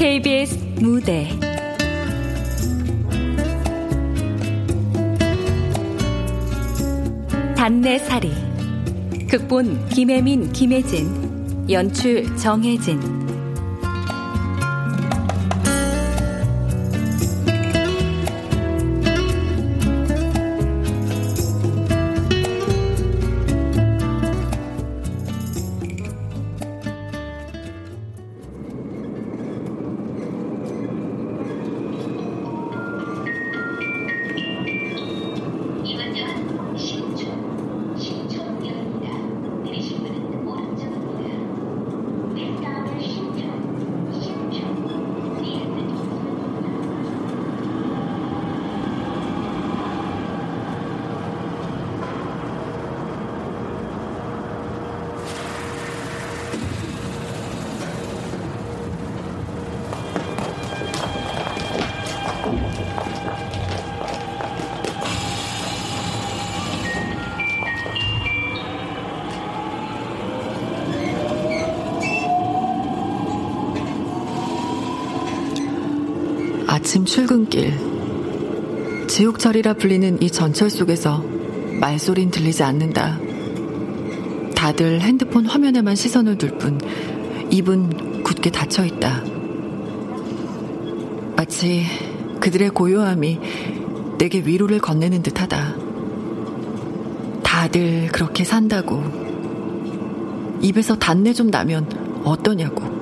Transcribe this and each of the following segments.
KBS 무대. 단내살이 극본 김혜민 김혜진. 연출 정혜진 아침 출근길. 지옥철이라 불리는 이 전철 속에서 말소린 들리지 않는다. 다들 핸드폰 화면에만 시선을 둘 뿐 입은 굳게 닫혀 있다. 마치 그들의 고요함이 내게 위로를 건네는 듯하다. 다들 그렇게 산다고. 입에서 단내 좀 나면 어떠냐고.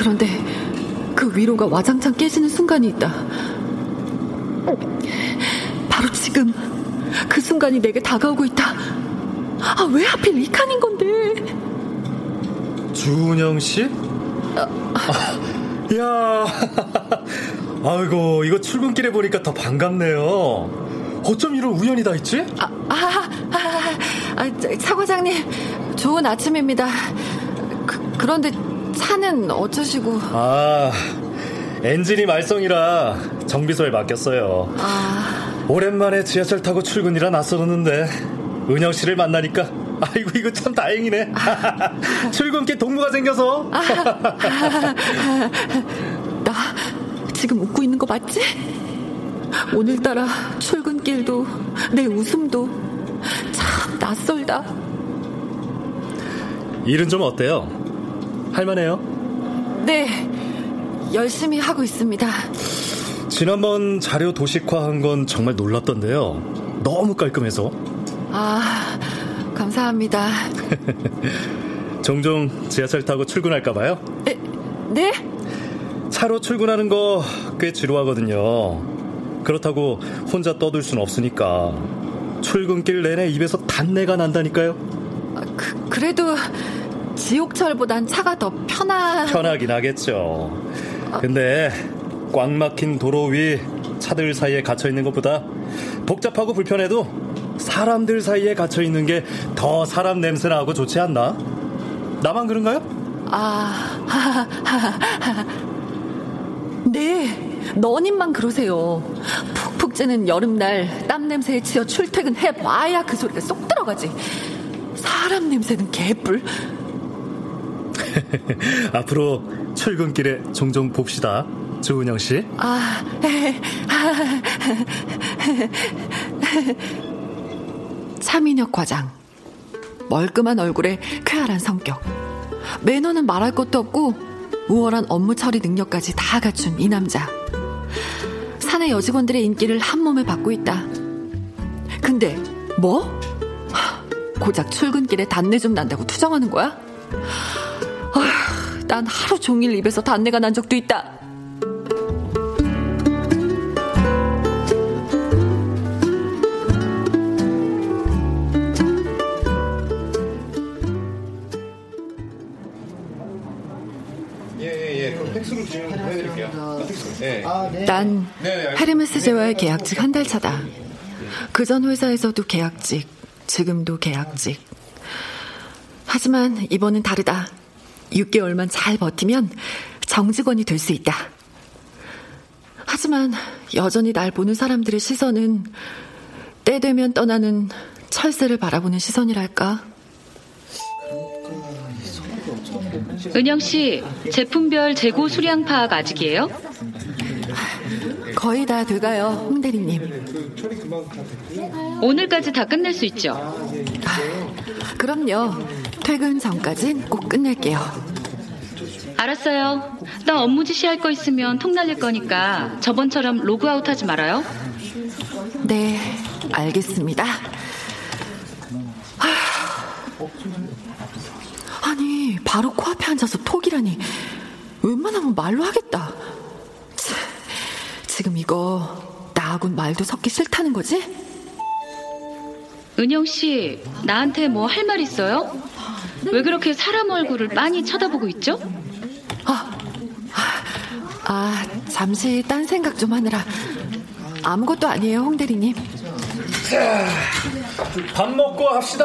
그런데 그 위로가 와장창 깨지는 순간이 있다. 바로 지금 그 순간이 내게 다가오고 있다. 아, 왜 하필 이 칸인 건데? 주은영 씨? 아, 야, 아이고 이거 출근길에 보니까 더 반갑네요. 어쩜 이런 우연이 다 있지? 아, 아, 아, 아, 차 과장님, 좋은 아침입니다. 그, 그런데 차는 어쩌시고? 아, 엔진이 말썽이라 정비소에 맡겼어요. 아, 오랜만에 지하철 타고 출근이라 낯설었는데 은영 씨를 만나니까 아이고 이거 참 다행이네. 출근길 동무가 생겨서. 나 지금 웃고 있는 거 맞지? 오늘따라 출근길도 내 웃음도 참 낯설다. 일은 좀 어때요? 할만해요? 네, 열심히 하고 있습니다. 지난번 자료 도식화한 건 정말 놀랍던데요. 너무 깔끔해서. 아, 감사합니다. 종종 지하철 타고 출근할까봐요? 에, 네? 차로 출근하는 거 꽤 지루하거든요. 그렇다고 혼자 떠들 순 없으니까. 출근길 내내 입에서 단내가 난다니까요. 아, 그, 그래도 지옥철보단 차가 더 편하... 편하긴 하겠죠. 근데 꽉 막힌 도로 위 차들 사이에 갇혀 있는 것보다 복잡하고 불편해도 사람들 사이에 갇혀 있는 게 더 사람 냄새 나고 좋지 않나? 나만 그런가요? 아, 네, 너님만 그러세요. 푹푹 쬐는 여름날 땀 냄새에 치여 출퇴근해 봐야 그 소리가 쏙 들어가지. 사람 냄새는 개뿔. 앞으로 출근길에 종종 봅시다. 조은영 씨. 아, 차민혁 과장. 멀끔한 얼굴에 쾌활한 성격. 매너는 말할 것도 없고 우월한 업무 처리 능력까지 다 갖춘 이 남자. 사내 여직원들의 인기를 한 몸에 받고 있다. 근데 뭐? 고작 출근길에 단내 좀 난다고 투정하는 거야? 난 하루 종일 입에서 단내가 난 적도 있다. 난 헤르메스 제와의 계약직 한 달 차다. 그 전 회사에서도 계약직, 지금도 계약직. 하지만 이번은 다르다. 6개월만 잘 버티면 정직원이 될 수 있다. 하지만 여전히 날 보는 사람들의 시선은 때 되면 떠나는 철새를 바라보는 시선이랄까? 은영 씨, 제품별 재고 수량 파악 아직이에요? 거의 다 돼가요, 홍 대리님. 오늘까지 다 끝낼 수 있죠? 그럼요. 퇴근 전까진 꼭 끝낼게요. 알았어요. 나 업무 지시할 거 있으면 톡 날릴 거니까 저번처럼 로그아웃 하지 말아요. 네, 알겠습니다. 아니, 바로 코앞에 앉아서 톡이라니. 웬만하면 말로 하겠다. 치, 지금 이거 나하고는 말도 섞기 싫다는 거지? 은영 씨, 나한테 뭐 할 말 있어요? 왜 그렇게 사람 얼굴을 빤히 쳐다보고 있죠? 아, 아, 잠시 딴 생각 좀 하느라. 아무것도 아니에요, 홍 대리님. 밥 먹고 합시다.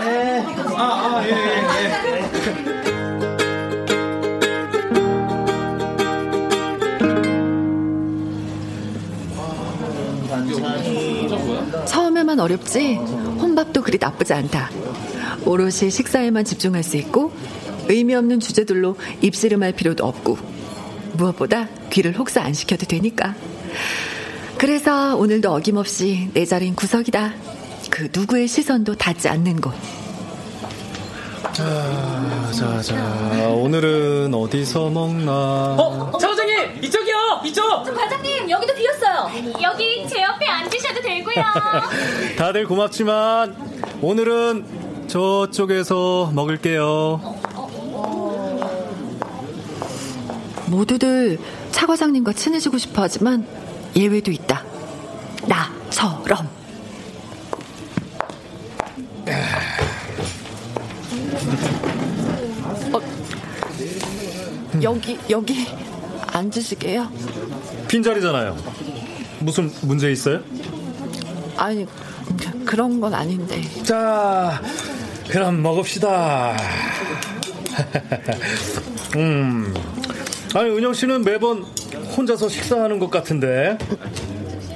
네. 아, 아, 예, 예, 예. 처음에만 어렵지 혼밥도 그리 나쁘지 않다. 오롯이 식사에만 집중할 수 있고 의미 없는 주제들로 입씨름할 필요도 없고 무엇보다 귀를 혹사 안 시켜도 되니까. 그래서 오늘도 어김없이 내 자리인 구석이다. 그 누구의 시선도 닿지 않는 곳. 자, 자, 자. 오늘은 어디서 먹나? 어, 차 과장님 이쪽이요, 이쪽. 과장님 여기도 비었어요. 여기 제 옆에 앉으셔도 되고요. 다들 고맙지만 오늘은 저쪽에서 먹을게요. 모두들 차 과장님과 친해지고 싶어 하지만 예외도 있다. 나처럼. 어, 여기, 여기 앉으시게요? 빈자리잖아요. 무슨 문제 있어요? 아니, 그런 건 아닌데. 자, 그럼 먹읍시다. 음. 아니, 은영 씨는 매번 혼자서 식사하는 것 같은데.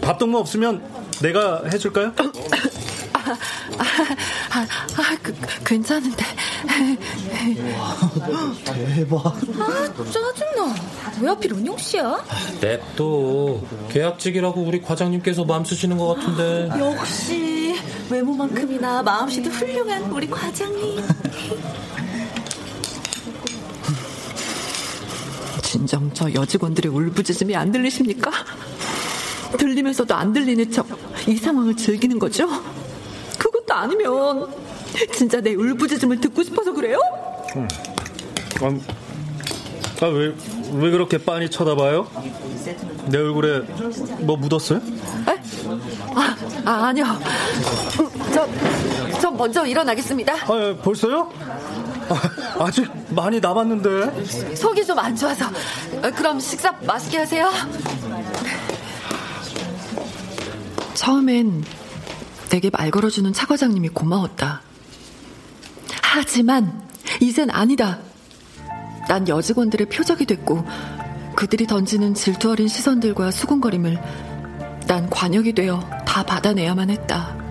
밥동무 없으면 내가 해줄까요? 아, 아, 아 그, 괜찮은데. 대박. 아 짜증나. 왜 하필 은영 씨야? 냅도 계약직이라고 우리 과장님께서 마음 쓰시는 것 같은데. 역시 외모만큼이나 마음씨도 훌륭한 우리 과장님. 진정 저 여직원들의 울부짖음이 안 들리십니까? 들리면서도 안 들리는 척 이 상황을 즐기는 거죠? 그것도 아니면 진짜 내 울부짖음을 듣고 싶어서 그래요? 음. 아, 왜, 왜 그렇게 빤히 쳐다봐요? 내 얼굴에 뭐 묻었어요? 에? 아, 아 아니요. 음, 저, 저 먼저 일어나겠습니다. 아, 예, 벌써요? 아, 아직 많이 남았는데. 속이 좀 안 좋아서. 어, 그럼 식사 맛있게 하세요. 처음엔 내게 말 걸어주는 차 과장님이 고마웠다. 하지만 이젠 아니다. 난 여직원들의 표적이 됐고 그들이 던지는 질투 어린 시선들과 수군거림을 난 관역이 되어 다 받아내야만 했다.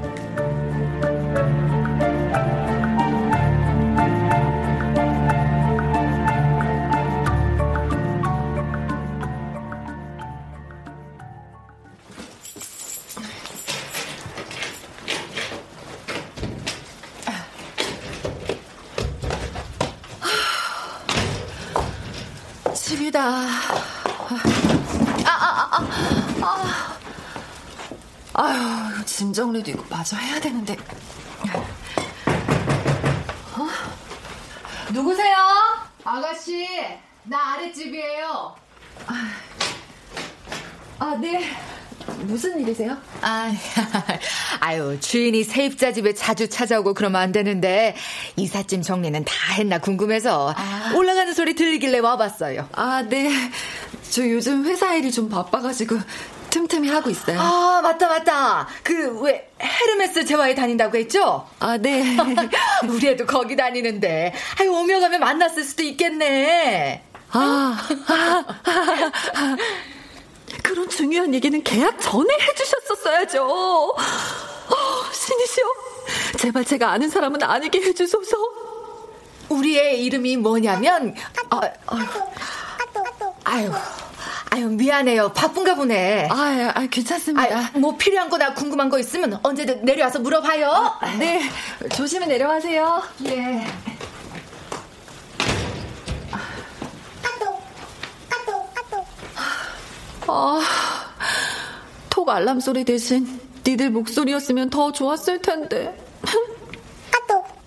정리도 이거 마저 해야 되는데. 어? 누구세요? 아, 아가씨, 나 아랫집이에요. 아, 네. 무슨 일이세요? 아, 아유, 주인이 세입자 집에 자주 찾아오고 그러면 안 되는데, 이삿짐 정리는 다 했나 궁금해서, 아. 올라가는 소리 들리길래 와봤어요. 아, 네. 저 요즘 회사 일이 좀 바빠가지고, 틈틈이 하고 있어요. 아, 맞다, 맞다. 그, 왜, 헤르메스 재화에 다닌다고 했죠? 아, 네. 우리 애도 거기 다니는데, 아유, 오며 가면 만났을 수도 있겠네. 아, 아, 아, 아. 그런 중요한 얘기는 계약 전에 해주셨었어야죠. 어, 신이시여, 제발 제가 아는 사람은 아니게 해주소서. 우리의 이름이 뭐냐면, 아, 아유, 아유, 아유, 미안해요. 바쁜가 보네. 아, 아 괜찮습니다. 아유, 뭐 필요한 거나 궁금한 거 있으면 언제든 내려와서 물어봐요. 아, 네, 조심히 내려가세요. 예. 아, 톡 알람 소리 대신 니들 목소리였으면 더 좋았을 텐데.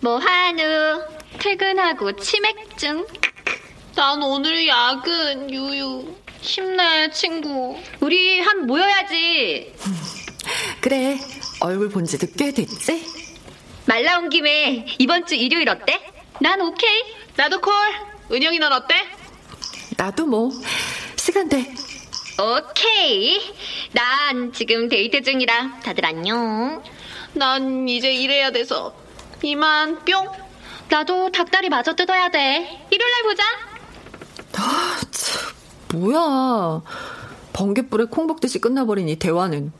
뭐 한우 퇴근하고 치맥 중 난 오늘 야근 유유 힘내 친구 우리 한 모여야지 그래 얼굴 본 지도 꽤 됐지? 말 나온 김에 이번 주 일요일 어때? 난 오케이 나도 콜 은영이 넌 어때? 나도 뭐 시간 돼 오케이. 난 지금 데이트 중이라 다들 안녕. 난 이제 일해야 돼서 이만 뿅. 나도 닭다리 마저 뜯어야 돼. 일요일 날 보자. 아, 참, 뭐야. 번개불에 콩 먹듯이 끝나버린 이 대화는.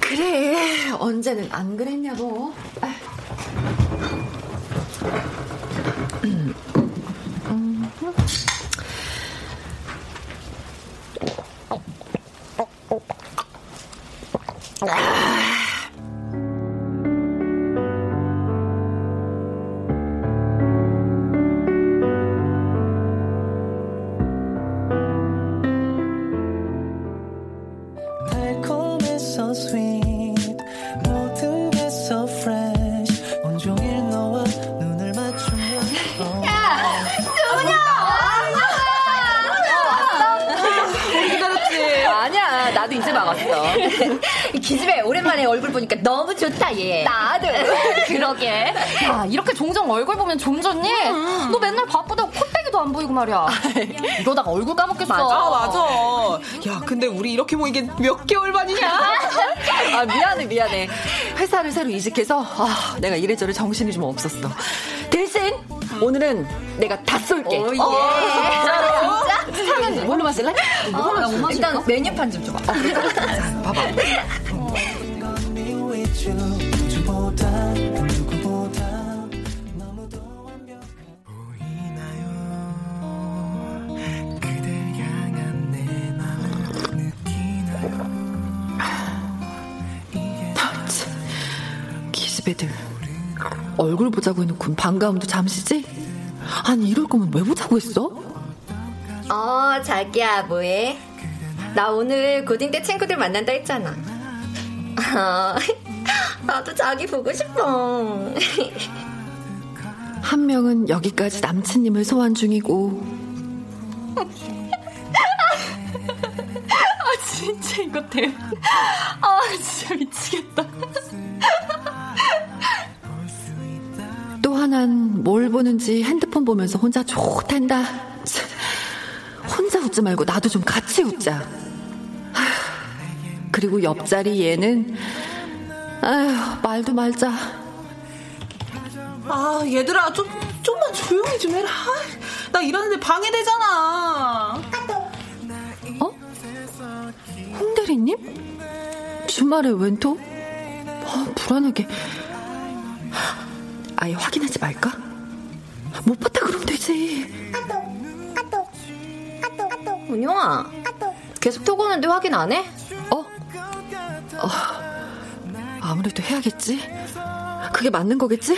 그래, 언제는 안 그랬냐고. 기집애 오랜만에 얼굴 보니까 너무 좋다 얘. 나도. 그러게. 야 이렇게 종종 얼굴 보면 좀 좋니? 음. 너 맨날 바쁘다고 콧대기도 안 보이고 말이야. 이러다가 얼굴 까먹겠어. 맞아 맞아. 야 근데 우리 이렇게 모이게 몇 개월 만이냐? 아 미안해 미안해. 회사를 새로 이직해서 아, 내가 이래저래 정신이 좀 없었어. 대신 오늘은 내가 다 쏠게. 오, 예. 어, 사면 뭘로 마실래? 아, 뭐 일단 메뉴판 좀 줘봐. 어. 봐봐. 기집애들 얼굴 보자고 해놓고 반가움도 잠시지? 아니 이럴 거면 왜 보자고 했어? 어 자기야 뭐해? 나 오늘 고딩 때 친구들 만난다 했잖아 어, 나도 자기 보고 싶어 한 명은 여기까지 남친님을 소환 중이고 아 진짜 이거 대. 아 진짜 미치겠다. 또 하나는 뭘 보는지 핸드폰 보면서 혼자 좋단다. 혼자 웃지 말고 나도 좀 같이 웃자. 그리고 옆자리 얘는 아휴 말도 말자. 아 얘들아 좀 좀만 조용히 좀 해라. 나 일하는데 방해되잖아. 어? 홍 대리님? 주말에 웬토? 아, 불안하게. 아예 확인하지 말까? 못 봤다 그러면 되지. 은영아, 계속 톡 오는데 확인 안 해? 어? 어, 아무래도 해야겠지. 그게 맞는 거겠지?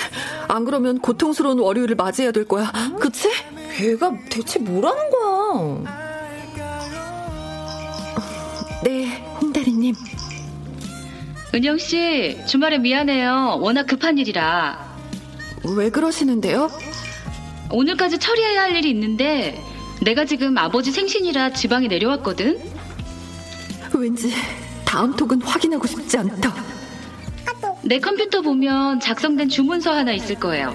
안 그러면 고통스러운 월요일을 맞이해야 될 거야. 음? 그치? 걔가 대체 뭐라는 거야? 네, 홍다리님. 은영 씨, 주말에 미안해요. 워낙 급한 일이라. 왜 그러시는데요? 오늘까지 처리해야 할 일이 있는데 내가 지금 아버지 생신이라 지방에 내려왔거든. 왠지 다음 톡은 확인하고 싶지 않다. 내 컴퓨터 보면 작성된 주문서 하나 있을 거예요.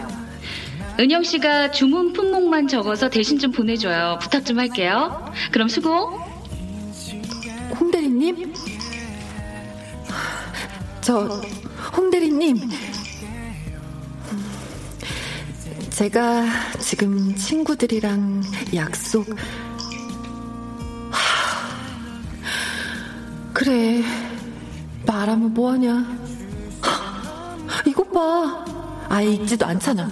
은영 씨가 주문 품목만 적어서 대신 좀 보내줘요. 부탁 좀 할게요. 그럼 수고. 홍대리님? 저, 홍대리님. 제가 지금 친구들이랑 약속. 그래. 말하면 뭐하냐. 이것 봐. 아예 있지도 않잖아.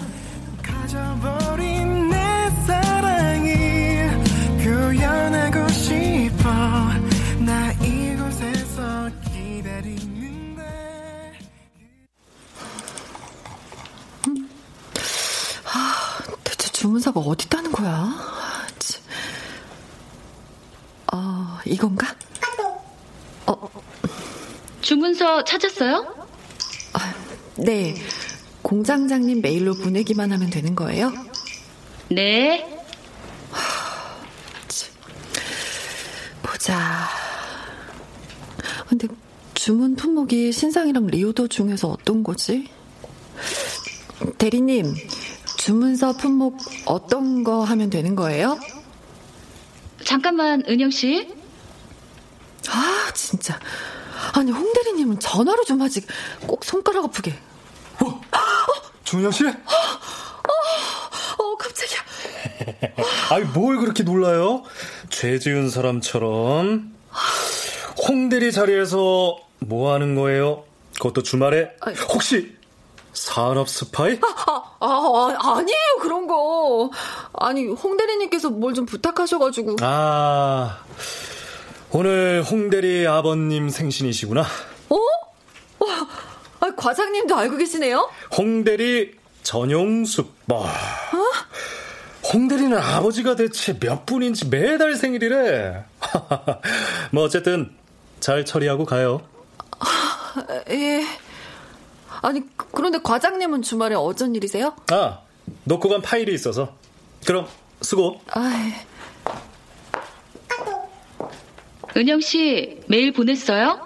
주문서가 어디 있다는 거야? 아, 어, 이건가? 어. 주문서 찾았어요? 아, 네. 공장장님 메일로 보내기만 하면 되는 거예요? 네. 보자. 근데 주문 품목이 신상이랑 리오더 중에서 어떤 거지? 대리님, 주문서 품목 어떤 거 하면 되는 거예요? 잠깐만, 은영 씨. 아, 진짜. 아니, 홍 대리님은 전화로 좀 하지. 꼭 손가락 아프게. 어? 어? 준영 씨? 어, 어 깜짝이야. 아이, 뭘 그렇게 놀라요? 죄 지은 사람처럼. 홍 대리 자리에서 뭐 하는 거예요? 그것도 주말에? 혹시 산업 스파이? 아, 아, 아, 아니에요, 그런 거. 아니, 홍 대리님께서 뭘 좀 부탁하셔가지고. 아, 오늘 홍 대리 아버님 생신이시구나. 어? 와, 아, 과장님도 알고 계시네요? 홍 대리 전용 숙박. 어? 홍 대리는 아버지가 대체 몇 분인지 매달 생일이래. 뭐 어쨌든 잘 처리하고 가요. 아, 예. 아니 그런데 과장님은 주말에 어쩐 일이세요? 아 놓고 간 파일이 있어서. 그럼 수고. 아. 은영 씨 메일 보냈어요?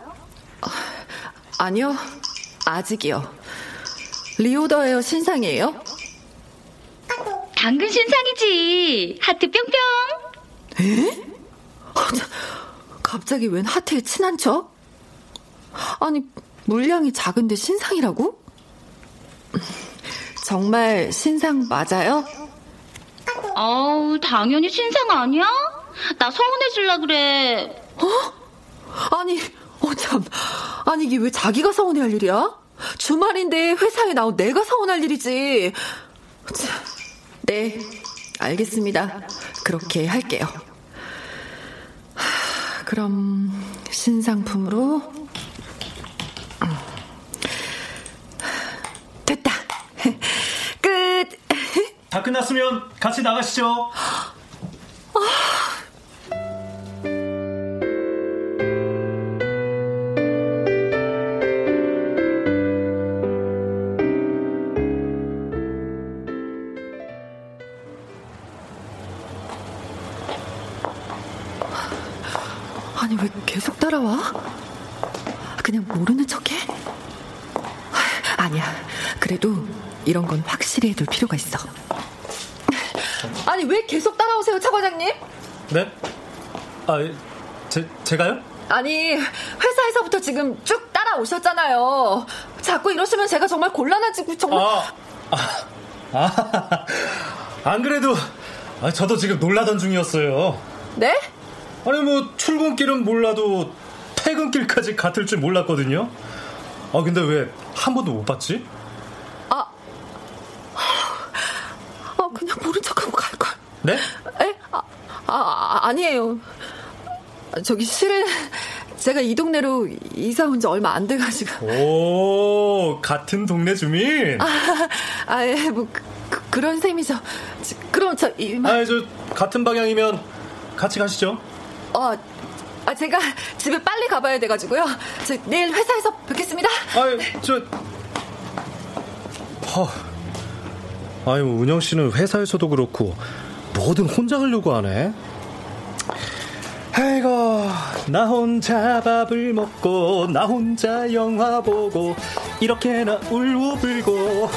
아니요 아직이요. 리오더예요 신상이에요? 당근 신상이지. 하트 뿅뿅. 에? 갑자기 웬 하트에 친한 척? 아니, 물량이 작은데 신상이라고? 정말 신상 맞아요? 어우, 당연히 신상 아니야? 나 서운해질라 그래. 어? 아니, 어, 참. 아니, 이게 왜 자기가 서운해할 일이야? 주말인데 회사에 나온 내가 서운할 일이지. 네, 알겠습니다. 그렇게 할게요. 그럼 신상품으로 됐다. 끝. 다 끝났으면 같이 나가시죠. 아니 왜 계속 따라와? 그냥 모르는 척해? 아니야. 그래도 이런 건 확실히 해둘 필요가 있어. 아니 왜 계속 따라오세요, 차 과장님? 네? 아, 제, 제가요? 아니 회사에서부터 지금 쭉 따라오셨잖아요. 자꾸 이러시면 제가 정말 곤란해지고 정말. 아, 아, 아, 안 그래도 아, 저도 지금 놀라던 중이었어요. 네? 아니 뭐 출근길은 몰라도 퇴근길까지 같을 줄 몰랐거든요. 아 근데 왜 한 번도 못 봤지? 아, 아 그냥 모른 척하고 갈 걸. 네? 에? 아, 아 아니에요. 저기 실은 제가 이 동네로 이사 온 지 얼마 안 돼가지고. 오 같은 동네 주민? 아, 아 예 뭐 그, 런 셈이죠. 그럼 저 이만. 아저 같은 방향이면 같이 가시죠. 어, 아, 제가 집에 빨리 가봐야 돼가지고요. 저 내일 회사에서 뵙겠습니다. 아, 저, 허, 아유, 은영 씨는 회사에서도 그렇고 뭐든 혼자 하려고 하네. 아이고, 나 혼자 밥을 먹고, 나 혼자 영화 보고, 이렇게 나 울고 불고.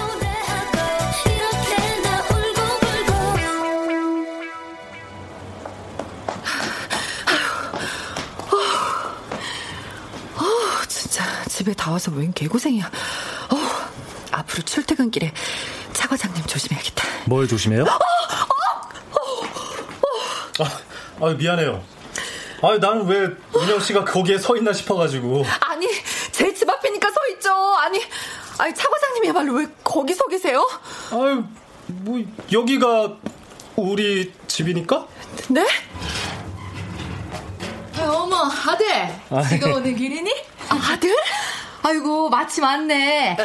어, 진짜 집에 다 와서 웬 개고생이야. 어, 앞으로 출퇴근길에 차 과장님 조심해야겠다. 뭘 조심해요? 아, 아, 미안해요. 아, 나는 왜 은영 씨가 거기에 서 있나 싶어가지고. 아니, 제 집 앞이니까 서 있죠. 아니, 아니 차 과장님이야말로 왜 거기 서 계세요? 아유, 뭐 여기가 우리 집이니까? 네? 어머, 아들. 아, 지금 예. 오는 길이니? 아 들? 아이고, 마침 왔네.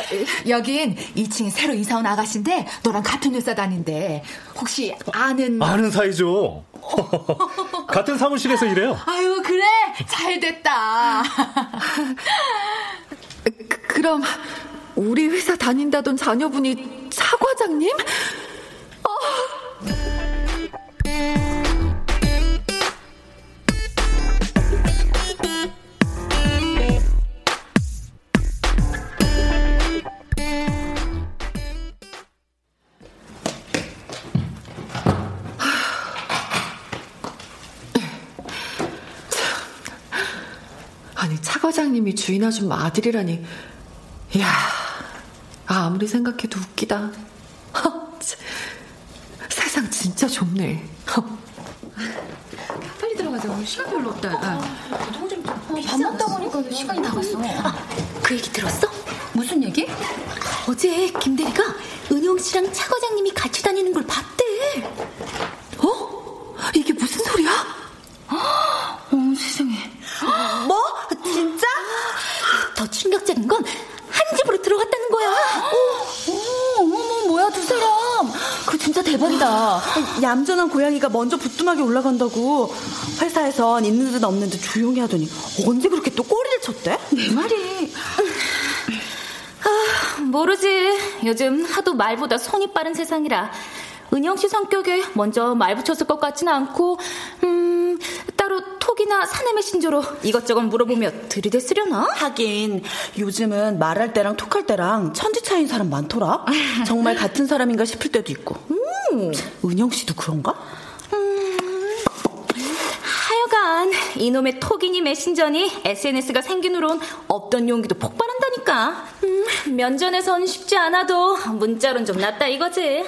여긴 2층에 새로 이사 온 아가씨인데, 너랑 같은 회사 다닌대. 혹시 아는. 아는 사이죠. 같은 사무실에서 일해요. 아유, 그래? 잘 됐다. 그, 그럼 우리 회사 다닌다던 자녀분이 차 과장님? 아 차 과장님이 주인 아줌마 아들이라니 이야 아, 아무리 생각해도 웃기다 허, 참. 세상 진짜 좁네 허. 빨리 들어가자. 오늘 시간 별로 없다. 밥 먹다 보니까 시간이 다 갔어. 그 얘기 들었어? 무슨 얘기? 어제 김대리가 은영 씨랑 차 과장님이 같이 다니는 걸 봤대. 어? 이게 무슨 소리야? 어, 세상에. 뭐? 진짜? 더 충격적인 건 한 집으로 들어갔다는 거야. 어, 어머머, 뭐야, 두 사람. 그거 진짜 대박이다. 얌전한 고양이가 먼저 부뚜막에 올라간다고 회사에선 있는 듯 없는 듯 조용히 하더니 언제 그렇게 또 꼬리를 쳤대? 내 말이. 아, 모르지. 요즘 하도 말보다 손이 빠른 세상이라. 은영 씨 성격에 먼저 말 붙였을 것 같지는 않고, 음, 톡이나 사내 메신저로 이것저것 물어보며 들이댔으려나? 하긴 요즘은 말할 때랑 톡할 때랑 천지 차이인 사람 많더라. 정말 같은 사람인가 싶을 때도 있고. 음, 은영 씨도 그런가? 하여간 이놈의 톡이니 메신저니 SNS가 생긴 후론 없던 용기도 폭발한다니까. 음, 면전에선 쉽지 않아도 문자론 좀 낫다 이거지.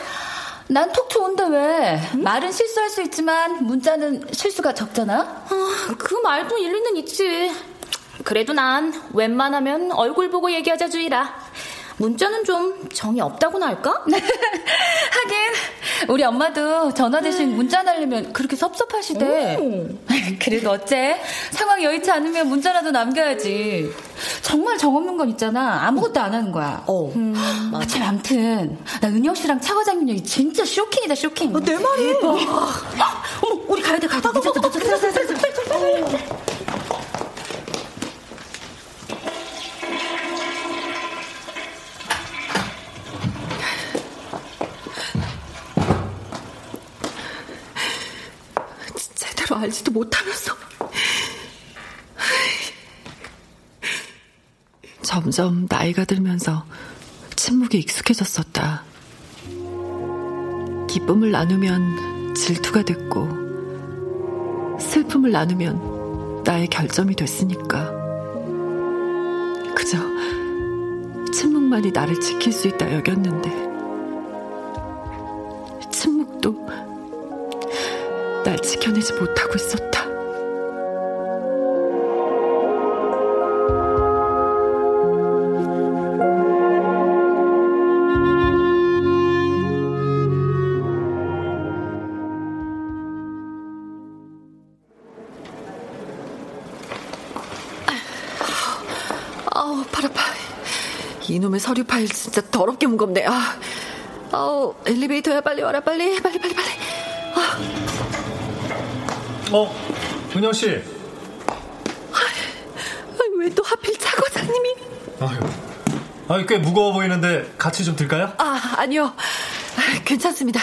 난 톡 좋은데 왜? 말은 실수할 수 있지만 문자는 실수가 적잖아? 아, 그 말도 일리는 있지. 그래도 난 웬만하면 얼굴 보고 얘기하자 주의라. 문자는 좀 정이 없다고나 할까? 하긴 우리 엄마도 전화 대신 문자 날리면 그렇게 섭섭하시대. 그래도 어째 상황 여의치 않으면 문자라도 남겨야지. 정말 정 없는 건 있잖아. 아무것도 안 하는 거야. 어. 음, 아, 참 아무튼 나 은영 씨랑 차 과장님 얘기 진짜 쇼킹이다 쇼킹. 내 말이. 어머 우리 가야 돼 가야 돼. 늦었다 늦었다. 빨리 빨리 빨리 빨리 빨리. 제대로 알지도 못하면서. 점점 나이가 들면서 침묵에 익숙해졌었다. 기쁨을 나누면 질투가 됐고 슬픔을 나누면 나의 결점이 됐으니까. 그저 침묵만이 나를 지킬 수 있다 여겼는데 날 지켜내지 못하고 있었다. 이놈의 서류 파일 진짜 더럽게 무겁네. 아, 아우, 엘리베이터야, 빨리 와라, 빨리, 빨리, 빨리, 빨리. 어, 은영 씨. 왜 또 하필 차 과장님이? 아유, 아유, 꽤 무거워 보이는데 같이 좀 들까요? 아, 아니요. 괜찮습니다.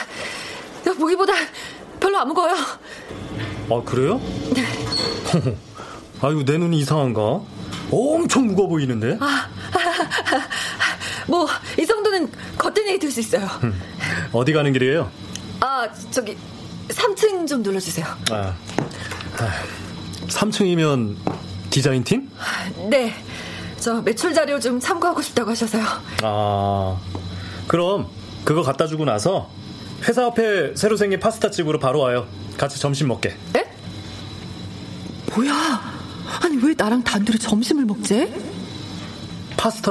보기보다 별로 안 무거워요. 아, 그래요? 네. 아유, 내 눈이 이상한가? 엄청 무거워 보이는데? 아, 뭐, 이 정도는 거뜬히 들 수 있어요. 어디 가는 길이에요? 아, 저기, 3층 좀 눌러주세요. 아, 아 3층이면 디자인 팀? 네. 저 매출 자료 좀 참고하고 싶다고 하셔서요. 아, 그럼 그거 갖다 주고 나서 회사 앞에 새로 생긴 파스타 집으로 바로 와요. 같이 점심 먹게. 에? 뭐야? 아니 왜 나랑 단둘이 점심을 먹지? 파스타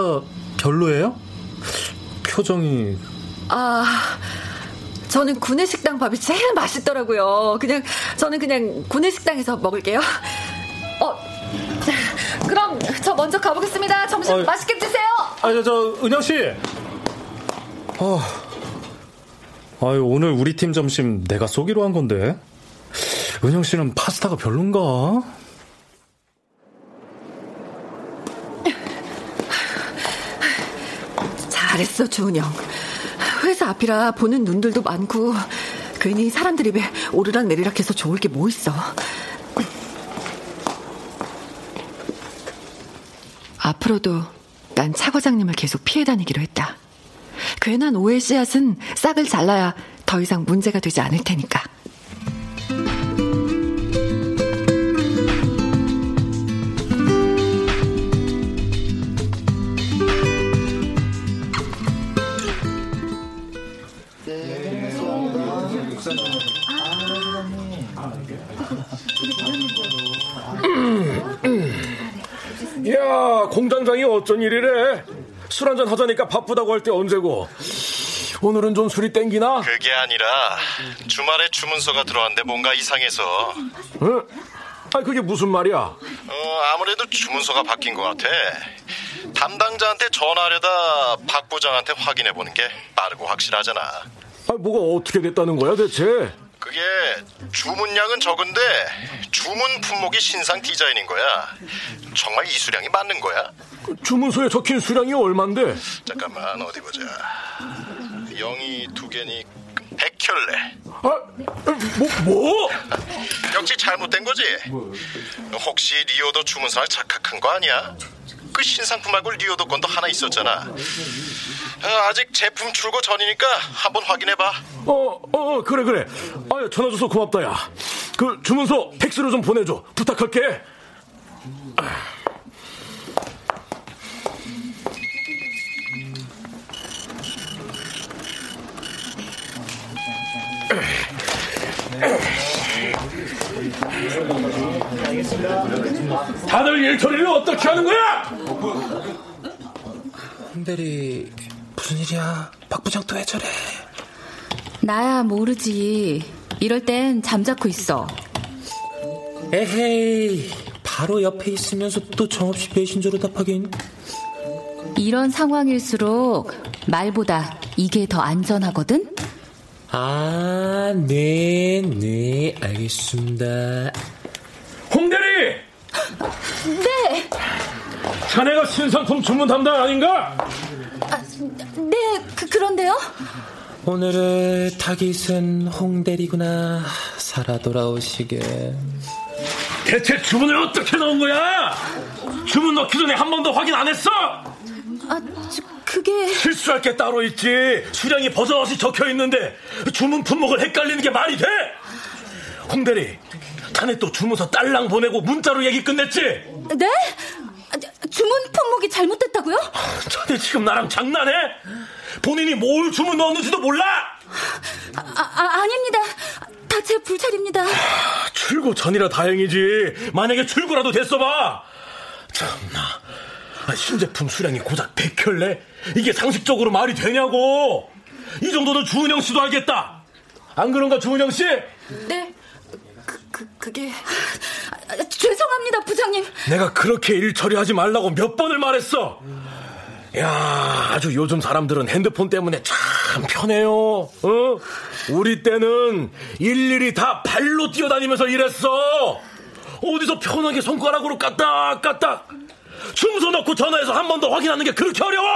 별로예요? 표정이 아 저는 구내식당 밥이 제일 맛있더라고요. 그냥 저는 그냥 구내식당에서 먹을게요. 어 그럼 저 먼저 가보겠습니다. 점심 어, 맛있게 드세요. 아저 저, 은영 씨. 어. 아유 오늘 우리 팀 점심 내가 쏘기로 한 건데. 은영 씨는 파스타가 별론가? 잘했어, 주은영. 회사 앞이라 보는 눈들도 많고, 괜히 사람들 입에 오르락 내리락 해서 좋을 게 뭐 있어. 앞으로도 난 차 과장님을 계속 피해 다니기로 했다. 괜한 오해 씨앗은 싹을 잘라야 더 이상 문제가 되지 않을 테니까. 야, 공장장이 어쩐 일이래? 술 한잔 하자니까 바쁘다고 할 때 언제고? 오늘은 좀 술이 땡기나? 그게 아니라 주말에 주문서가 들어왔는데 뭔가 이상해서. 응? 아, 그게 무슨 말이야? 어, 아무래도 주문서가 바뀐 것 같아. 담당자한테 전화하려다 박 부장한테 확인해 보는 게 빠르고 확실하잖아. 아, 뭐가 어떻게 됐다는 거야, 대체? 그게 주문량은 적은데 주문 품목이 신상 디자인인 거야. 정말 이 수량이 맞는 거야? 그 주문서에 적힌 수량이 얼만데? 잠깐만 어디 보자. 영이 두 개니 백혈레. 아, 뭐, 뭐? 역시 잘못된 거지. 혹시 리오도 주문서를 착각한 거 아니야? 그 신상품 말고 리오도 건도 하나 있었잖아. 어, 아직 제품 출고 전이니까 한번 확인해봐. 어, 어, 그래, 그래. 아, 전화 줘서 고맙다, 야. 그 주문서 팩스로 좀 보내줘. 부탁할게. 다들 일 처리를 어떻게 하는 거야? 홍대리 무슨 일이야? 박 부장 또 왜 저래? 나야 모르지. 이럴 땐 잠자코 있어. 에헤이, 바로 옆에 있으면서 또 정없이 배신자로 답하긴. 이런 상황일수록 말보다 이게 더 안전하거든? 아, 네, 네, 알겠습니다. 네! 자네가 신상품 주문 담당 아닌가? 아, 네, 그, 그런데요? 오늘의 타깃은 홍대리구나. 살아 돌아오시게. 대체 주문을 어떻게 넣은 거야? 주문 넣기 전에 한 번도 확인 안 했어? 아, 저, 그게... 실수할 게 따로 있지. 수량이 버젓이 적혀 있는데 주문 품목을 헷갈리는 게 말이 돼? 홍대리, 자네 또 주문서 딸랑 보내고 문자로 얘기 끝냈지? 네? 주문 품목이 잘못됐다고요? 자네 지금 나랑 장난해? 본인이 뭘 주문 넣었는지도 몰라? 아, 아 아닙니다. 다 제 불찰입니다. 아, 출고 전이라 다행이지. 만약에 출고라도 됐어봐. 참나. 아, 신제품 수량이 고작 100켤레? 이게 상식적으로 말이 되냐고! 이 정도는 주은영 씨도 알겠다! 안 그런가, 주은영 씨? 네. 그, 그, 그게. 아, 죄송합니다, 부장님. 내가 그렇게 일 처리하지 말라고 몇 번을 말했어! 야, 아주 요즘 사람들은 핸드폰 때문에 참 편해요. 어? 우리 때는 일일이 다 발로 뛰어다니면서 일했어. 어디서 편하게 손가락으로 까딱 까딱 주문서 넣고 전화해서 한 번 더 확인하는 게 그렇게 어려워?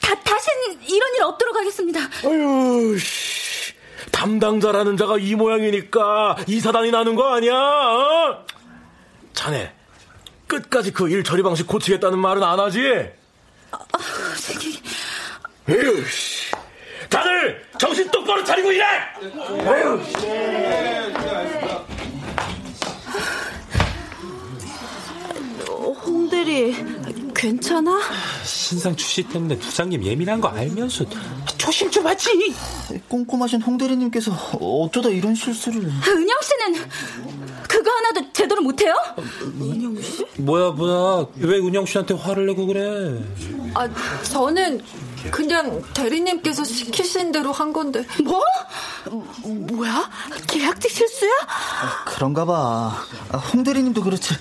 다, 다신 이런 일 없도록 하겠습니다. 아유, 씨. 담당자라는 자가 이 모양이니까 이사단이 나는 거 아니야? 어? 자네, 끝까지 그 일 처리 방식 고치겠다는 말은 안 하지? 아, 저기... 에휴, 씨. 다들 정신 똑바로 차리고 일해! 에휴, 홍대리 괜찮아? 신상 출시 때문에 부장님 예민한 거 알면서 조심 좀 하지. 꼼꼼하신 홍 대리님께서 어쩌다 이런 실수를. 은영 씨는 그거 하나도 제대로 못해요? 은영 씨? 뭐야 뭐야 왜 은영 씨한테 화를 내고 그래? 아 저는 그냥 대리님께서 시키신 대로 한 건데. 뭐? 뭐야? 계약직 실수야? 아, 그런가 봐. 아, 홍 대리님도 그렇지.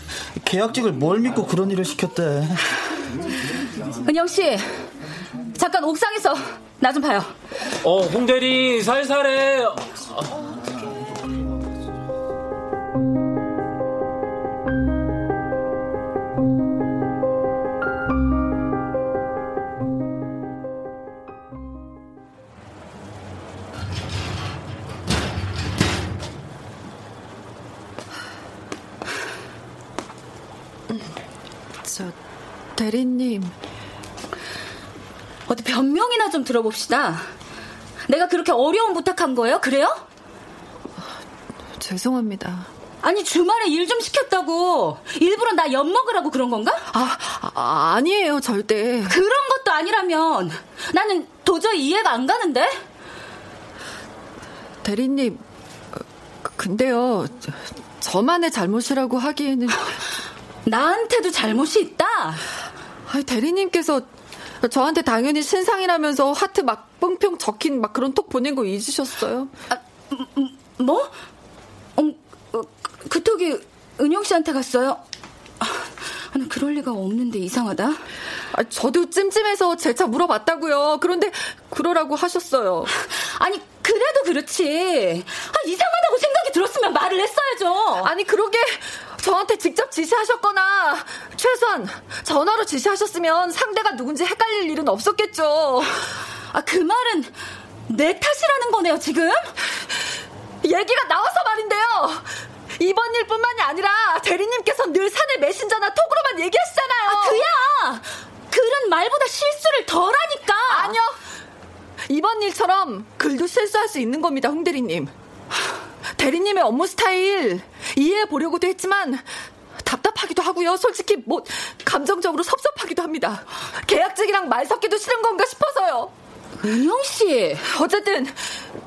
계약직을 뭘 믿고 그런 일을 시켰대. 은영 씨, 잠깐 옥상에서 나 좀 봐요. 어, 홍 대리 살살해. 저 대리님 어디 변명이나 좀 들어봅시다. 내가 그렇게 어려운 부탁한 거예요? 그래요? 죄송합니다. 아니 주말에 일 좀 시켰다고 일부러 나 엿 먹으라고 그런 건가? 아, 아 아니에요 절대. 그런 것도 아니라면 나는 도저히 이해가 안 가는데. 대리님 근데요 저만의 잘못이라고 하기에는 나한테도 잘못이 있다. 아 대리님께서 저한테 당연히 신상이라면서 하트 막 뻥뿅 적힌 막 그런 톡 보낸 거 잊으셨어요? 아, 뭐? 어, 그 톡이 은영 씨한테 갔어요? 아, 나 그럴 리가 없는데 이상하다. 아, 저도 찜찜해서 재차 물어봤다고요. 그런데 그러라고 하셨어요. 아니 그래도 그렇지. 아, 이상하다고 생각이 들었으면 말을 했어야죠. 아니 그러게 저한테 직접 지시하셨거나 최소한 전화로 지시하셨으면 상대가 누군지 헷갈릴 일은 없었겠죠. 아 그 말은 내 탓이라는 거네요 지금? 얘기가 나와서 말인데요. 이번 일뿐만이 아니라 대리님께서 늘 사내 메신저나 톡으로만 얘기하시잖아요. 아, 그야. 글은 말보다 실수를 덜 하니까. 아니요. 이번 일처럼 글도 실수할 수 있는 겁니다, 홍 대리님. 대리님의 업무 스타일 이해해 보려고도 했지만 답답하기도 하고요. 솔직히 뭐 감정적으로 섭섭하기도 합니다. 계약직이랑 말 섞기도 싫은 건가 싶어서요. 은영 씨. 어쨌든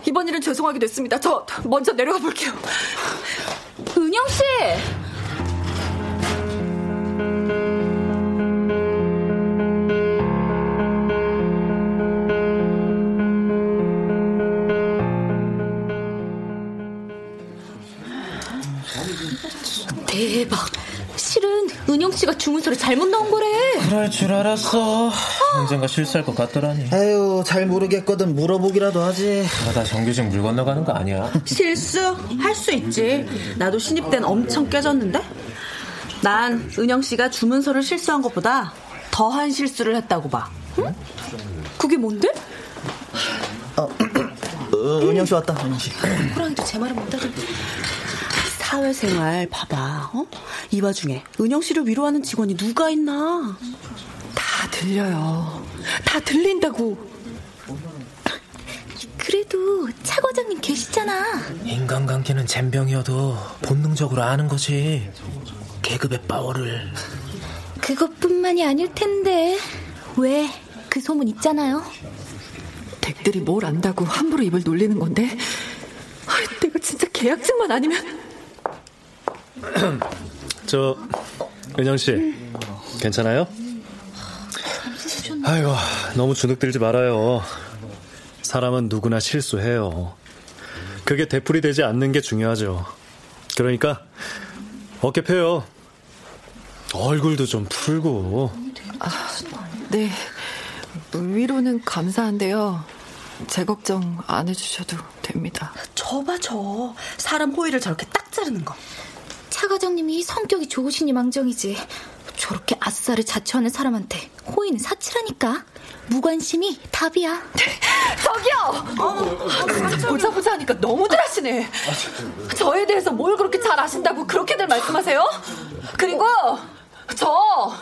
이번 일은 죄송하게 됐습니다. 저 먼저 내려가 볼게요. 은영 씨. 은 은영 씨가 주문서를 잘못 넣은 거래. 그럴 줄 알았어. 언젠가 실수할 것 같더라니. 아유, 잘 모르겠거든 물어보기라도 하지. 그러다 정규직 물 건너가는 거 아니야? 실수? 할 수 있지. 나도 신입 때는 엄청 깨졌는데? 난 은영 씨가 주문서를 실수한 것보다 더한 실수를 했다고 봐. 응? 그게 뭔데? 어, 어, 은영 씨 왔다, 은영 씨. 호랑이도 제 말은 못하던데. 사회생활 봐봐. 어? 이 와중에 은영 씨를 위로하는 직원이 누가 있나? 다 들려요. 다 들린다고. 그래도 차 과장님 계시잖아. 인간관계는 잼병이어도 본능적으로 아는 거지. 계급의 파워를. 그것뿐만이 아닐 텐데. 왜? 그 소문 있잖아요. 댁들이 뭘 안다고 함부로 입을 놀리는 건데. 아, 내가 진짜 계약직만 아니면. 저 은영 씨 괜찮아요? 아이고 너무 주눅들지 말아요. 사람은 누구나 실수해요. 그게 되풀이 되지 않는 게 중요하죠. 그러니까 어깨 펴요. 얼굴도 좀 풀고. 아, 네. 위로는 감사한데요. 제 걱정 안 해주셔도 됩니다. 저봐 저 사람 호의를 저렇게 딱 자르는 거. 차 과장님이 성격이 좋으시니 망정이지. 저렇게 아싸를 자처하는 사람한테 호의는 사치라니까. 무관심이 답이야. 저기요! 어, 보자 보자 하니까 너무들 하시네. 저에 대해서 뭘 그렇게 잘 아신다고 그렇게들 말씀하세요? 그리고 저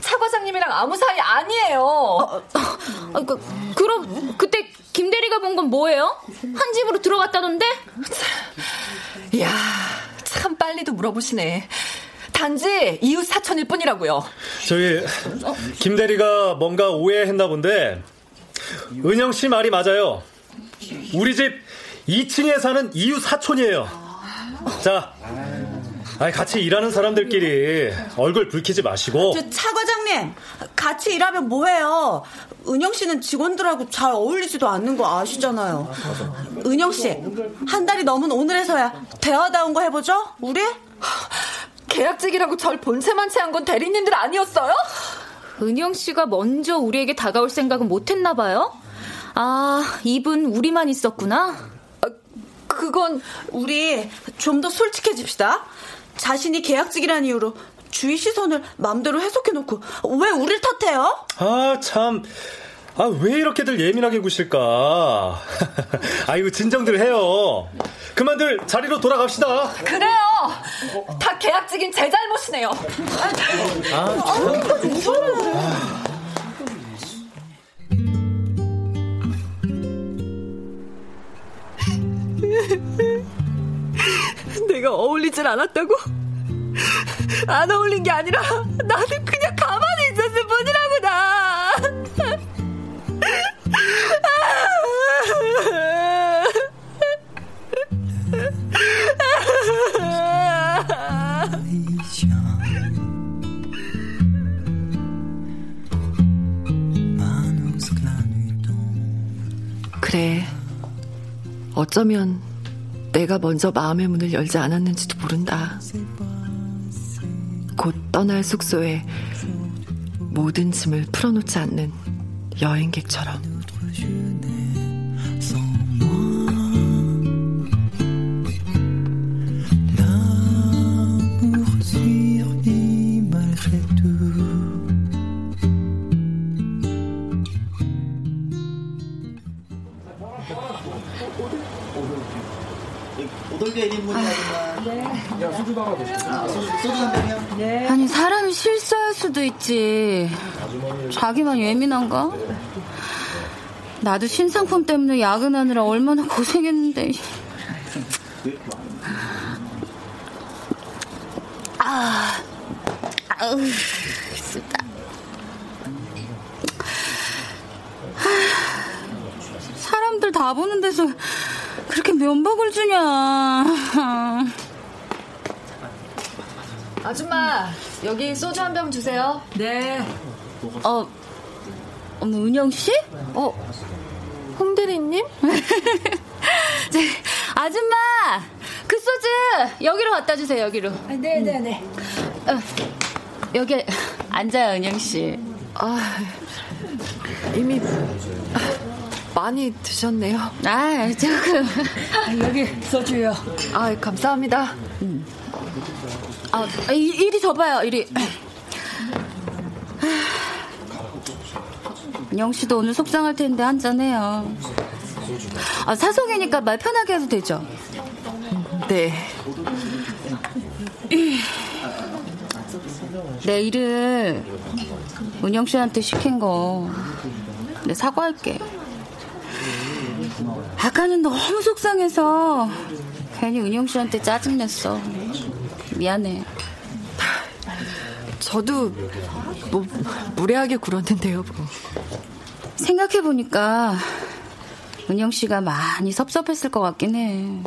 차 과장님이랑 아무 사이 아니에요. 어, 어, 그, 그럼 그때 김 대리가 본 건 뭐예요? 한 집으로 들어갔다던데? 이야, 참 빨리도 물어보시네. 단지 이웃 사촌일 뿐이라고요. 저기 김 대리가 뭔가 오해했나 본데 은영 씨 말이 맞아요. 우리 집 2층에 사는 이웃 사촌이에요. 자, 같이 일하는 사람들끼리 얼굴 붉히지 마시고. 차 과장님, 같이 일하면 뭐해요? 은영 씨는 직원들하고 잘 어울리지도 않는 거 아시잖아요. 은영 씨, 한 달이 넘은 오늘에서야 대화다운 거 해보죠? 우리? 계약직이라고 절 본체만 채한 건 대리님들 아니었어요? 은영 씨가 먼저 우리에게 다가올 생각은 못했나 봐요. 아, 입은 우리만 있었구나. 아, 그건 우리 좀 더 솔직해집시다. 자신이 계약직이라는 이유로 주위 시선을 마음대로 해석해놓고 왜 우릴 탓해요? 아 참. 아, 왜 이렇게들 예민하게 구실까? 아이고, 진정들 해요. 그만들 자리로 돌아갑시다. 그래요! 다 계약직인 제 잘못이네요. 아, 아, 내가 어울리질 않았다고? 안 어울린 게 아니라 나는 그냥 가만히 있었을 뿐이라고 나. 그래. 어쩌면 내가 먼저 마음의 문을 열지 않았는지도 모른다. 곧 떠날 숙소에 모든 짐을 풀어놓지 않는 여행객처럼. 아니 사람이 실수할 수도 있지. 자기만 예민한가? 나도 신상품 때문에 야근하느라 얼마나 고생했는데. 아, 아우, 쓰다. 사람들 다 보는 데서 그렇게 면박을 주냐. 아줌마, 여기 소주 한 병 주세요. 네. 어, 어머, 은영 씨? 어, 홍 대리님? 아줌마, 그 소주 여기로 갖다 주세요, 여기로. 아, 네 네네. 네. 어, 여기 앉아요, 은영 씨. 아, 이미 많이 드셨네요. 아, 조금. 아, 여기 소주요. 아, 감사합니다. 음. 아, 이리 줘봐요, 이리. 영 씨도 오늘 속상할 텐데 한잔 해요. 아, 사석이니까 말 편하게 해도 되죠? 네. 내 일을 은영 씨한테 시킨 거, 내 사과할게. 아까는 너무 속상해서 괜히 은영 씨한테 짜증냈어. 미안해. 저도 뭐 무례하게 굴었는데요. 뭐. 생각해 보니까 은영 씨가 많이 섭섭했을 것 같긴 해.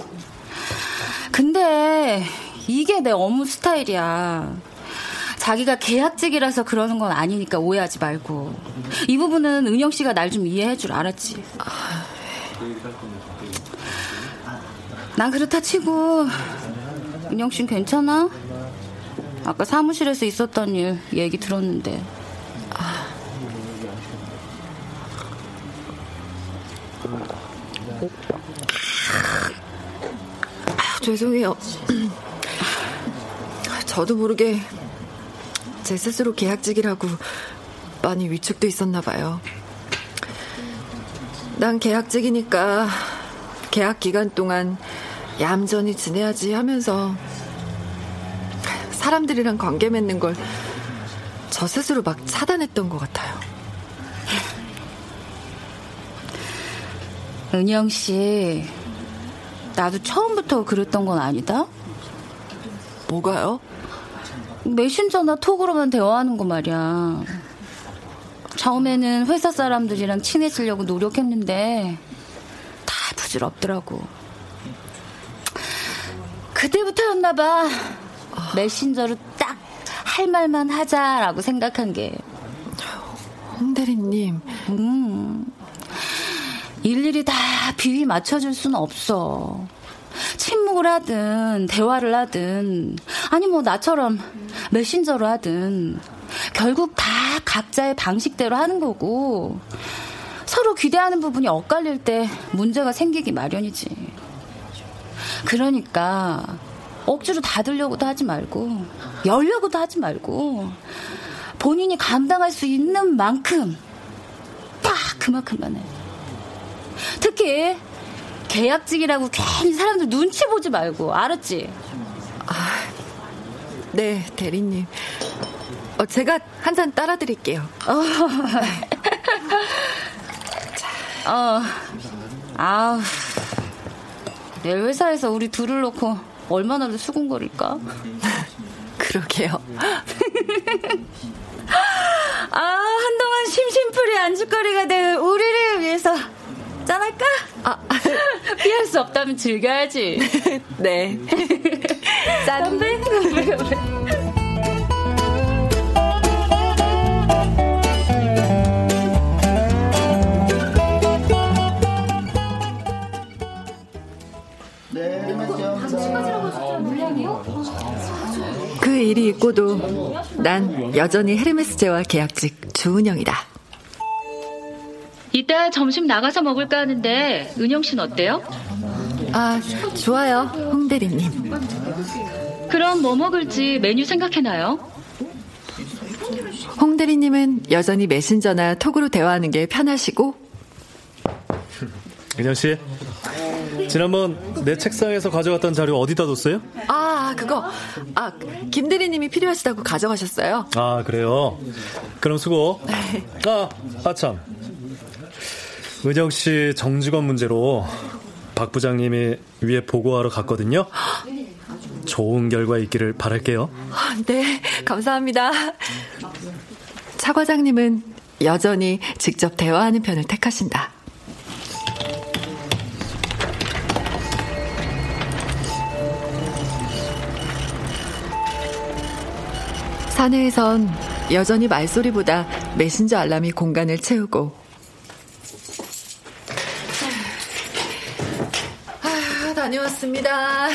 근데 이게 내 업무 스타일이야. 자기가 계약직이라서 그러는 건 아니니까 오해하지 말고. 이 부분은 은영 씨가 날 좀 이해해 줄 알았지. 난 그렇다 치고 은영 씨는 괜찮아? 아까 사무실에서 있었던 일 얘기 들었는데. 아. 아, 죄송해요. 저도 모르게 제 스스로 계약직이라고 많이 위축돼 있었나 봐요. 난 계약직이니까 계약 기간 동안 얌전히 지내야지 하면서 사람들이랑 관계 맺는 걸 저 스스로 막 차단했던 것 같아요. 은영 씨, 나도 처음부터 그랬던 건 아니다? 뭐가요? 메신저나 톡으로만 대화하는 거 말이야. 처음에는 회사 사람들이랑 친해지려고 노력했는데 다 부질없더라고. 그때부터였나 봐. 메신저로 딱 할 말만 하자라고 생각한 게. 홍 대리님. 음. 일일이 다 비위 맞춰줄 수는 없어. 침묵을 하든, 대화를 하든, 아니 뭐 나처럼 메신저로 하든, 결국 다 각자의 방식대로 하는 거고, 서로 기대하는 부분이 엇갈릴 때 문제가 생기기 마련이지. 그러니까, 억지로 닫으려고도 하지 말고, 열려고도 하지 말고, 본인이 감당할 수 있는 만큼, 딱 그만큼만 해. 특히, 계약직이라고 괜히 사람들 눈치 보지 말고, 알았지? 아, 네, 대리님. 어, 제가 한 잔 따라 드릴게요. 어, 아우. 내일 회사에서 우리 둘을 놓고 얼마나 더 수군거릴까? 그러게요. 아, 한동안 심심풀이 안주거리가 된 우리를 위해서 짠할까? 아, 피할 수 없다면 즐겨야지. 네. 짠. 건배, 건배, 건배. 그 일이 있고도 난 여전히 헤르메스 제와 계약직 주은영이다. 이따 점심 나가서 먹을까 하는데 은영 씨는 어때요? 아, 좋아요. 홍 대리님. 그럼 뭐 먹을지 메뉴 생각해놔요. 홍 대리님은 여전히 메신저나 톡으로 대화하는 게 편하시고 은영 씨, 지난번 내 책상에서 가져갔던 자료 어디다 뒀어요? 아, 그거. 아, 김대리님이 필요하시다고 가져가셨어요. 아, 그래요? 그럼 수고. 아, 아참. 은영 씨 정직원 문제로 박 부장님이 위에 보고하러 갔거든요. 좋은 결과 있기를 바랄게요. 아, 네, 감사합니다. 차 과장님은 여전히 직접 대화하는 편을 택하신다. 사내에선 여전히 말소리보다 메신저 알람이 공간을 채우고 아휴, 다녀왔습니다.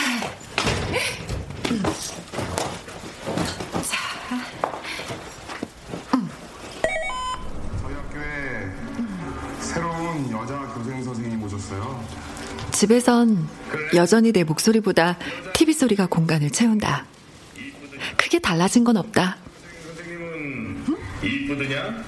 새로운 여자 교생 선생님 오셨어요. 집에선 여전히 내 목소리보다 TV 소리가 공간을 채운다. 크게 달라진 건 없다. 이쁘드냐?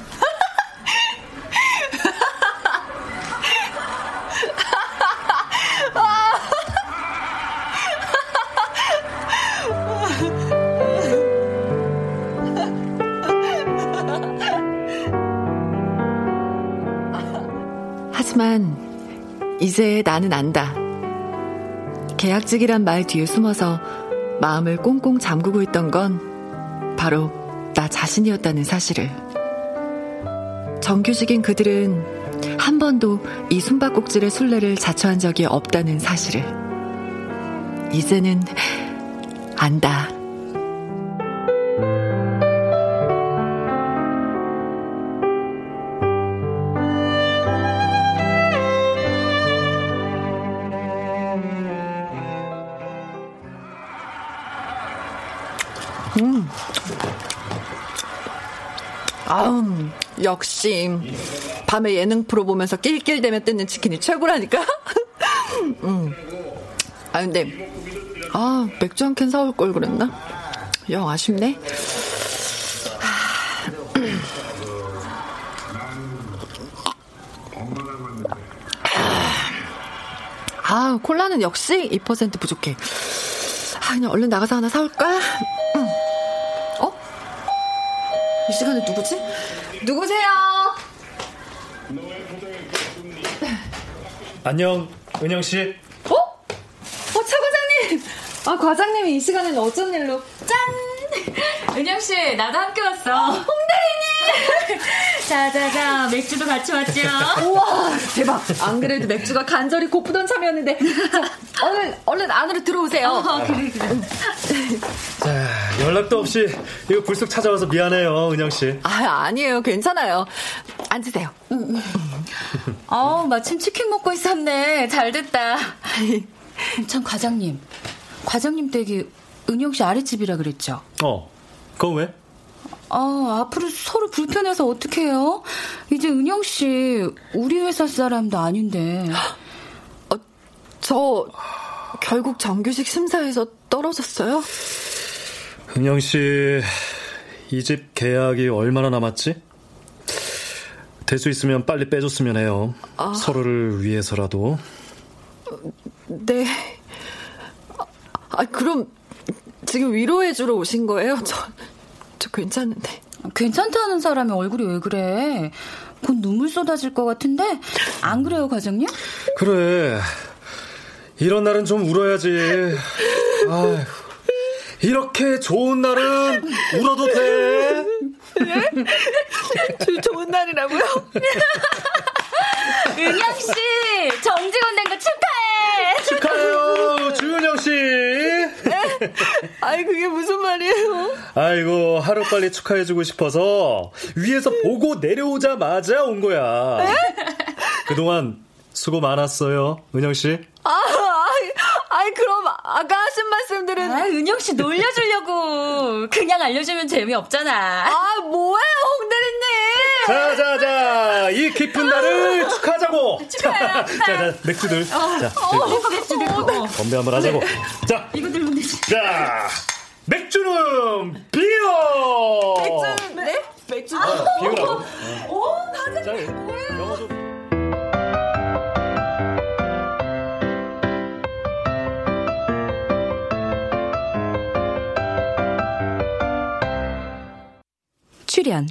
하지만 이제 나는 안다. 계약직이란 말 뒤에 숨어서 마음을 꽁꽁 잠그고 있던 건 바로 나 자신이었다는 사실을. 정규직인 그들은 한 번도 이 숨바꼭질의 순례를 자처한 적이 없다는 사실을. 이제는 안다. 역시 밤에 예능 프로 보면서 낄낄대며 뜯는 치킨이 최고라니까. 음. 아 근데 아 맥주 한 캔 사올 걸 그랬나? 영 아쉽네. 아, 콜라는 역시 2% 부족해. 아, 그냥 얼른 나가서 하나 사올까? 응. 어? 이 시간에 누구지? 누구세요? 안녕, 은영 씨. 어? 어, 차 과장님! 아, 과장님이 이 시간에는 어쩐 일로? 짠! 은영 씨, 나도 함께 왔어. 어, 홍대리님! 자자자, 맥주도 같이 왔죠? 우와, 대박. 안 그래도 맥주가 간절히 고프던 참이었는데. 자, 얼른, 얼른 안으로 들어오세요. 어, 그래, 그래. 자, 연락도 없이 이거 불쑥 찾아와서 미안해요, 은영 씨. 아, 아니에요. 괜찮아요. 앉으세요. 어, 마침 치킨 먹고 있었네. 잘 됐다. 참, 과장님. 과장님 댁이 은영 씨 아랫집이라 그랬죠? 어, 그건 왜? 아, 앞으로 서로 불편해서 어떡해요? 이제 은영 씨, 우리 회사 사람도 아닌데. 어, 저, 결국 정규직 심사에서 떨어졌어요? 은영 씨, 이 집 계약이 얼마나 남았지? 될 수 있으면 빨리 빼줬으면 해요. 아. 서로를 위해서라도. 네. 아, 그럼 지금 위로해주러 오신 거예요? 저, 저 괜찮은데. 괜찮다는 사람의 얼굴이 왜 그래? 곧 눈물 쏟아질 것 같은데? 안 그래요, 과장님? 그래. 이런 날은 좀 울어야지. 아휴. 이렇게 좋은 날은 울어도 돼. 네? 좋은 날이라고요? 은영 씨, 정직원 된 거 축하해. 축하해요, 주은영 씨. 네? 아이 그게 무슨 말이에요? 아이고 하루 빨리 축하해주고 싶어서 위에서 보고 내려오자마자 온 거야. 네? 그동안 수고 많았어요, 은영 씨. 아, 아이, 아이 그럼 아까 하신 말씀들은 아, 은영 씨 놀려주려고 그냥 알려주면 재미 없잖아. 아, 뭐예요, 홍 대리님? 자, 자, 자, 이 깊은 날을 축하 하자고. 축하해요. 자, 자, 맥주들. 어, 자, 어, 들고. 맥주 들고. 건배 한번 하자고. 자, 이거 들면 되지. 자, 맥주는 비어. 맥주, 네? 맥주. 어, 비우라고. 오, 다들 자, 영어도. 출연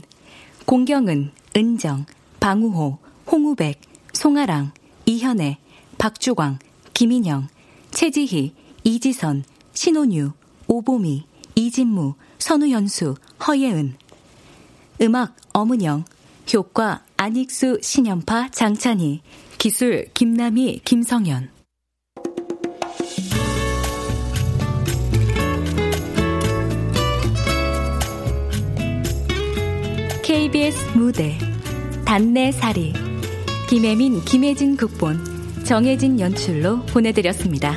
공경은, 은정, 방우호, 홍우백, 송아랑, 이현애, 박주광, 김인영, 최지희, 이지선, 신혼유, 오보미, 이진무, 선우연수, 허예은. 음악 엄은영 효과 안익수, 신연파, 장찬희 기술 김남희, 김성현. KBS 무대 단내사리 김혜민, 김혜진 극본 정혜진 연출로 보내드렸습니다.